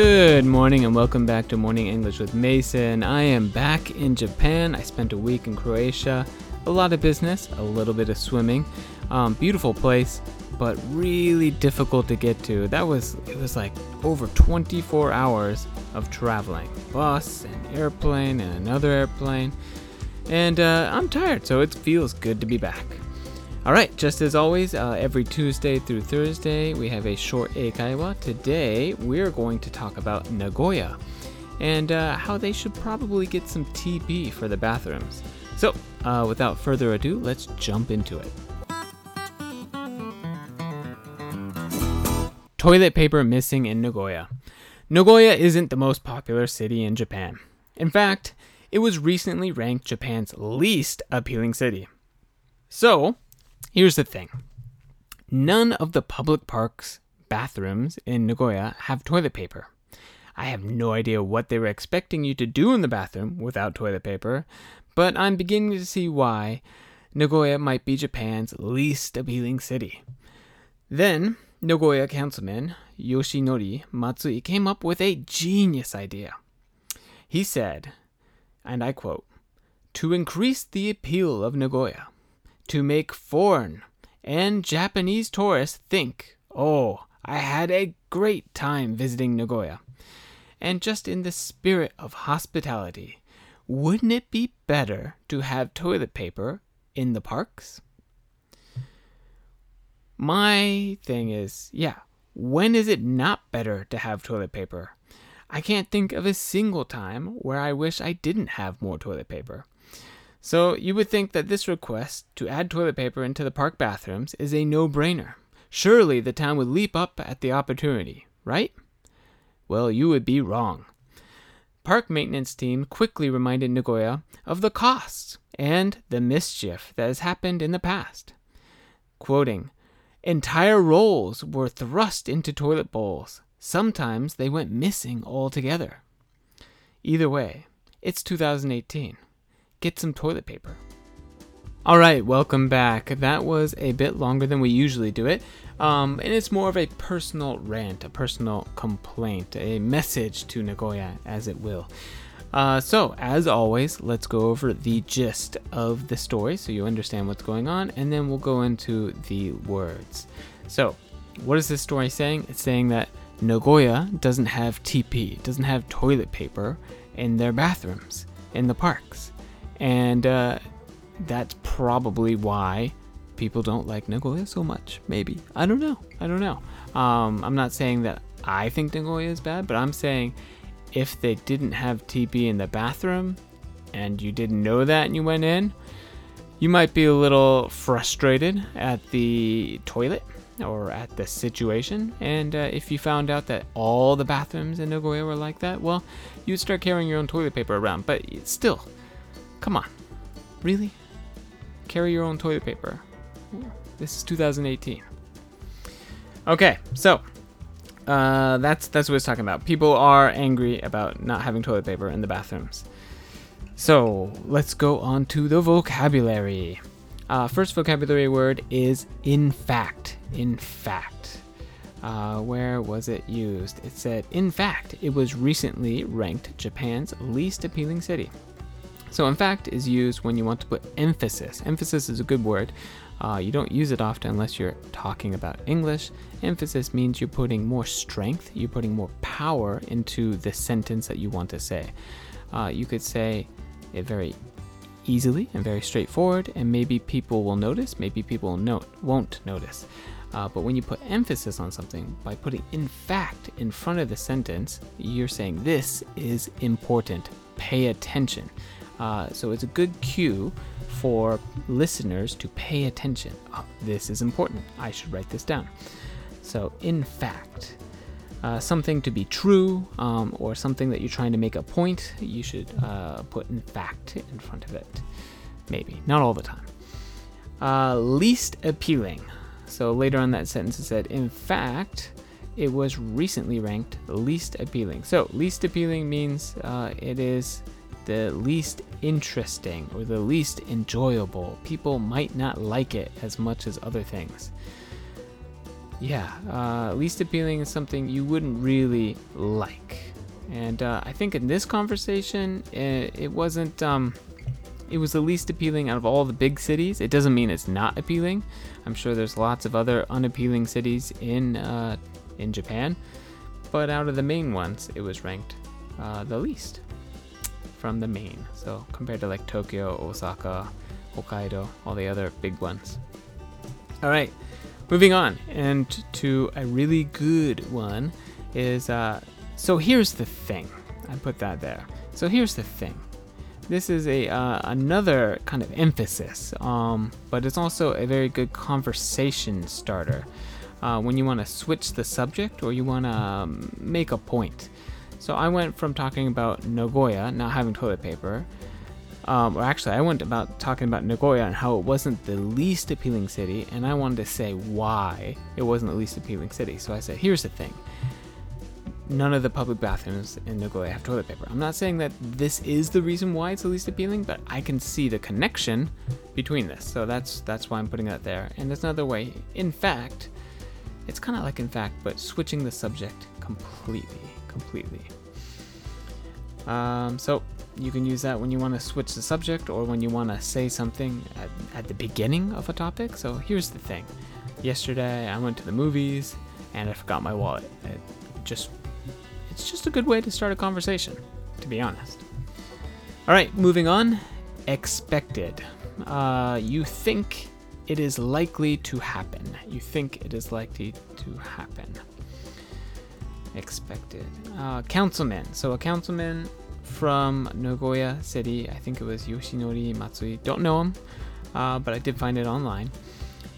Good morning and welcome back to Morning English with Mason. I am back in Japan. I spent a week in Croatia. A lot of business, a little bit of swimming. Um, beautiful place, but really difficult to get to. That was it was like over 24 hours of traveling, bus and airplane and another airplane. And uh, I'm tired, so it feels good to be back. All right, just as always, uh, every Tuesday through Thursday, we have a short eikaiwa. Today, we're going to talk about Nagoya and uh, how they should probably get some TP for the bathrooms. So, uh, without further ado, let's jump into it. Toilet paper missing in Nagoya. Nagoya isn't the most popular city in Japan. In fact, it was recently ranked Japan's least appealing city. So, Here's the thing none of the public parks bathrooms in Nagoya have toilet paper. I have no idea what they were expecting you to do in the bathroom without toilet paper, but I'm beginning to see why Nagoya might be Japan's least appealing city. Then, Nagoya councilman Yoshinori Matsui came up with a genius idea. He said, and I quote, to increase the appeal of Nagoya, to make foreign and Japanese tourists think, oh, I had a great time visiting Nagoya. And just in the spirit of hospitality, wouldn't it be better to have toilet paper in the parks? My thing is, yeah, when is it not better to have toilet paper? I can't think of a single time where I wish I didn't have more toilet paper. So you would think that this request to add toilet paper into the park bathrooms is a no brainer. Surely the town would leap up at the opportunity, right? Well, you would be wrong. Park maintenance team quickly reminded Nagoya of the costs and the mischief that has happened in the past. Quoting, Entire rolls were thrust into toilet bowls. Sometimes they went missing altogether. Either way, it's 2018 get some toilet paper. All right, welcome back. That was a bit longer than we usually do it, um, and it's more of a personal rant, a personal complaint, a message to Nagoya, as it will. Uh, so, as always, let's go over the gist of the story so you understand what's going on, and then we'll go into the words. So, what is this story saying? It's saying that Nagoya doesn't have TP, doesn't have toilet paper in their bathrooms in the parks. And uh, that's probably why people don't like Nagoya so much. Maybe. I don't know. I don't know. Um, I'm not saying that I think Nagoya is bad, but I'm saying if they didn't have TP in the bathroom and you didn't know that and you went in, you might be a little frustrated at the toilet or at the situation. And uh, if you found out that all the bathrooms in Nagoya were like that, well, you'd start carrying your own toilet paper around. But still, Come on. Really? Carry your own toilet paper. This is 2018. Okay, so uh, that's that's what it's talking about. People are angry about not having toilet paper in the bathrooms. So let's go on to the vocabulary. Uh, first vocabulary word is in fact. In fact. Uh, where was it used? It said, in fact, it was recently ranked Japan's least appealing city. So, in fact, is used when you want to put emphasis. Emphasis is a good word. Uh, you don't use it often unless you're talking about English. Emphasis means you're putting more strength, you're putting more power into the sentence that you want to say. Uh, you could say it very easily and very straightforward, and maybe people will notice, maybe people won't notice. Uh, but when you put emphasis on something, by putting in fact in front of the sentence, you're saying this is important. Pay attention. Uh, so it's a good cue for listeners to pay attention. Oh, this is important. I should write this down. So, in fact, uh, something to be true um, or something that you're trying to make a point, you should uh, put in fact in front of it. Maybe, not all the time. Uh, least appealing. So later on that sentence it said, in fact, it was recently ranked least appealing. So least appealing means uh, it is the least interesting or the least enjoyable. People might not like it as much as other things. yeah, uh, least appealing is something you wouldn't really like. And uh, I think in this conversation, it, it wasn't. Um, it was the least appealing out of all the big cities. It doesn't mean it's not appealing. I'm sure there's lots of other unappealing cities in uh, in Japan, but out of the main ones, it was ranked uh, the least from the main. So compared to like Tokyo, Osaka, Hokkaido, all the other big ones. All right, moving on, and to a really good one is uh, so here's the thing. I put that there. So here's the thing. This is a uh, another kind of emphasis, um, but it's also a very good conversation starter uh, when you want to switch the subject or you want to um, make a point. So I went from talking about Nagoya not having toilet paper, um, or actually I went about talking about Nagoya and how it wasn't the least appealing city, and I wanted to say why it wasn't the least appealing city. So I said, here's the thing none of the public bathrooms in Nagoya have toilet paper. I'm not saying that this is the reason why it's the least appealing, but I can see the connection between this. So that's that's why I'm putting that there. And there's another way. In fact, it's kind of like in fact, but switching the subject completely, completely. Um, so you can use that when you want to switch the subject or when you want to say something at, at the beginning of a topic. So here's the thing. Yesterday I went to the movies and I forgot my wallet. It just it's just a good way to start a conversation, to be honest. All right, moving on. Expected. Uh, you think it is likely to happen. You think it is likely to happen. Expected. Uh, councilman. So a councilman from Nagoya City. I think it was Yoshinori Matsui. Don't know him, uh, but I did find it online.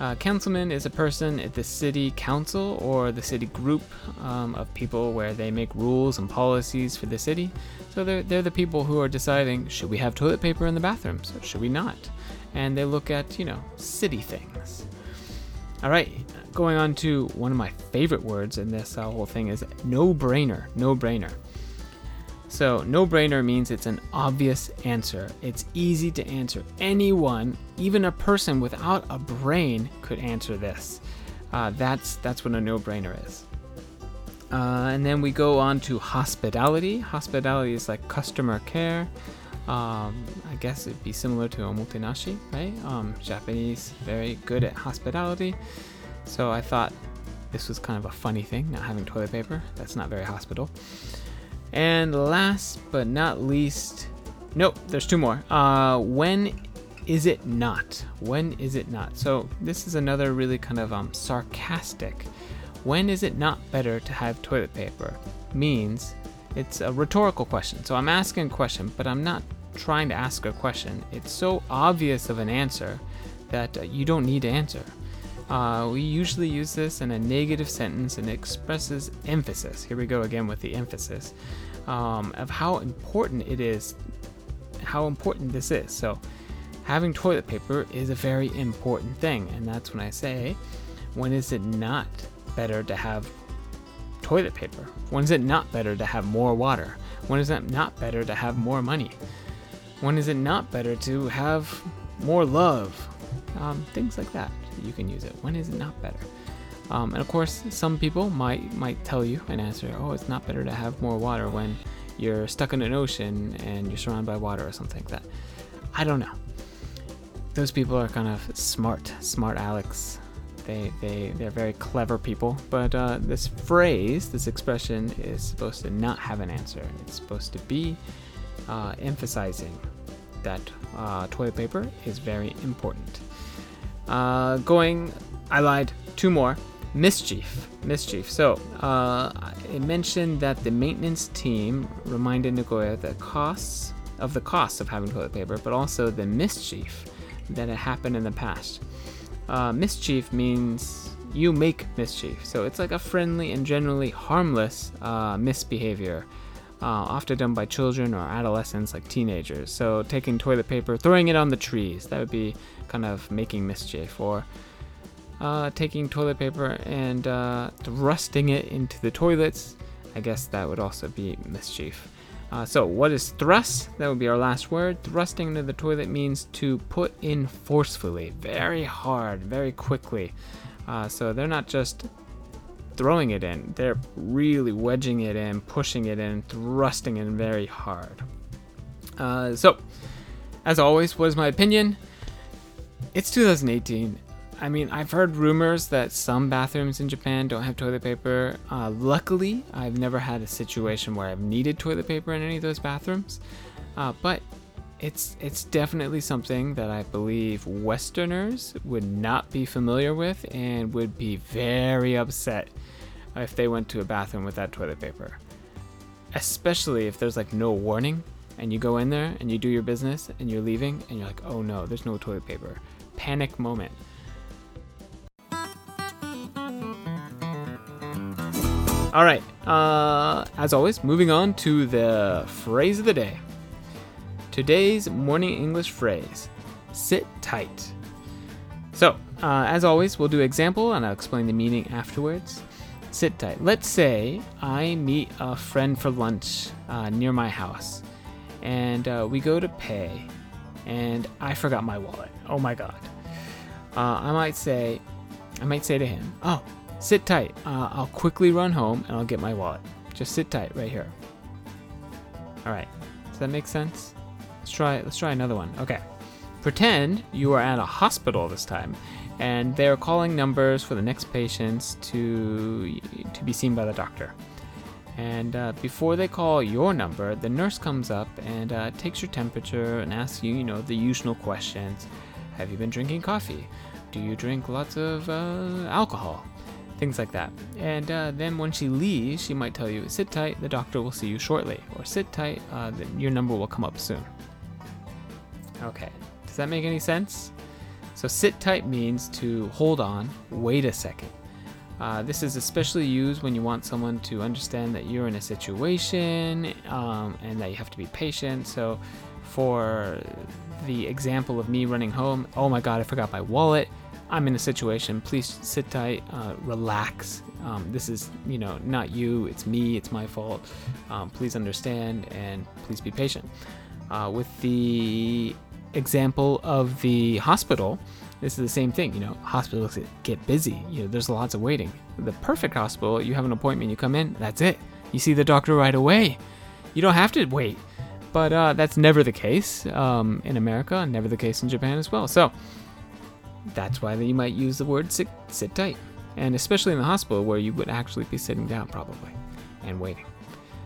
Uh, councilman is a person at the city council or the city group um, of people where they make rules and policies for the city. So they're, they're the people who are deciding should we have toilet paper in the bathrooms or should we not? And they look at, you know, city things. All right, going on to one of my favorite words in this whole thing is no brainer. No brainer. So, no brainer means it's an obvious answer. It's easy to answer. Anyone, even a person without a brain, could answer this. Uh, that's that's what a no brainer is. Uh, and then we go on to hospitality. Hospitality is like customer care. Um, I guess it'd be similar to omotenashi, right? Um, Japanese, very good at hospitality. So I thought this was kind of a funny thing, not having toilet paper. That's not very hospital. And last but not least, nope, there's two more. Uh, when is it not? When is it not? So this is another really kind of um, sarcastic. When is it not better to have toilet paper? Means it's a rhetorical question. So I'm asking a question, but I'm not trying to ask a question. It's so obvious of an answer that uh, you don't need to answer. Uh, we usually use this in a negative sentence and expresses emphasis. Here we go again with the emphasis um, of how important it is, how important this is. So, having toilet paper is a very important thing, and that's when I say, when is it not better to have toilet paper? When is it not better to have more water? When is it not better to have more money? When is it not better to have more love? Um, things like that you can use it. When is it not better? Um, and of course, some people might might tell you an answer. Oh, it's not better to have more water when you're stuck in an ocean and you're surrounded by water or something like that. I don't know. Those people are kind of smart, smart Alex. They they they're very clever people. But uh, this phrase, this expression, is supposed to not have an answer. It's supposed to be uh, emphasizing that uh, toilet paper is very important. Uh, going, I lied. Two more. Mischief. Mischief. So, uh, it mentioned that the maintenance team reminded Nagoya the costs of the costs of having toilet paper, but also the mischief that had happened in the past. Uh, mischief means you make mischief. So it's like a friendly and generally harmless uh, misbehavior, uh, often done by children or adolescents, like teenagers. So taking toilet paper, throwing it on the trees, that would be kind of making mischief. Or uh, taking toilet paper and uh, thrusting it into the toilets. I guess that would also be mischief. Uh, so, what is thrust? That would be our last word. Thrusting into the toilet means to put in forcefully, very hard, very quickly. Uh, so, they're not just throwing it in. They're really wedging it in, pushing it in, thrusting in very hard. Uh, so, as always, what is my opinion? It's 2018. I mean, I've heard rumors that some bathrooms in Japan don't have toilet paper. Uh, luckily, I've never had a situation where I've needed toilet paper in any of those bathrooms. Uh, but it's it's definitely something that I believe Westerners would not be familiar with and would be very upset if they went to a bathroom without that toilet paper. Especially if there's like no warning and you go in there and you do your business and you're leaving and you're like, oh no, there's no toilet paper. Panic moment. All right. Uh, as always, moving on to the phrase of the day. Today's morning English phrase sit tight. So, uh, as always, we'll do example and I'll explain the meaning afterwards. Sit tight. Let's say I meet a friend for lunch uh, near my house and uh, we go to pay and I forgot my wallet. Oh my god. Uh, I might say, I might say to him, "Oh, sit tight. Uh, I'll quickly run home and I'll get my wallet. Just sit tight right here." All right. Does that make sense? Let's try. Let's try another one. Okay. Pretend you are at a hospital this time, and they're calling numbers for the next patients to to be seen by the doctor. And uh, before they call your number, the nurse comes up and uh, takes your temperature and asks you, you know, the usual questions. Have you been drinking coffee? Do you drink lots of uh, alcohol? Things like that. And uh, then when she leaves, she might tell you, sit tight, the doctor will see you shortly. Or sit tight, uh, your number will come up soon. Okay, does that make any sense? So sit tight means to hold on, wait a second. Uh, this is especially used when you want someone to understand that you're in a situation um, and that you have to be patient. So, for the example of me running home, oh my god, I forgot my wallet. I'm in a situation. Please sit tight, uh, relax. Um, this is, you know, not you. It's me. It's my fault. Um, please understand and please be patient. Uh, with the example of the hospital, this is the same thing. You know, hospitals get busy. You know, there's lots of waiting. The perfect hospital, you have an appointment, you come in, that's it. You see the doctor right away. You don't have to wait. But uh, that's never the case um, in America, and never the case in Japan as well. So that's why you might use the word sit, sit tight, and especially in the hospital where you would actually be sitting down probably and waiting.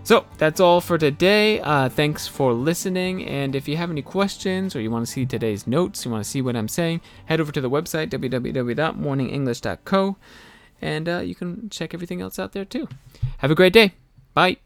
So that's all for today. Uh, thanks for listening. And if you have any questions or you want to see today's notes, you want to see what I'm saying, head over to the website www.morningenglish.co and uh, you can check everything else out there too. Have a great day. Bye.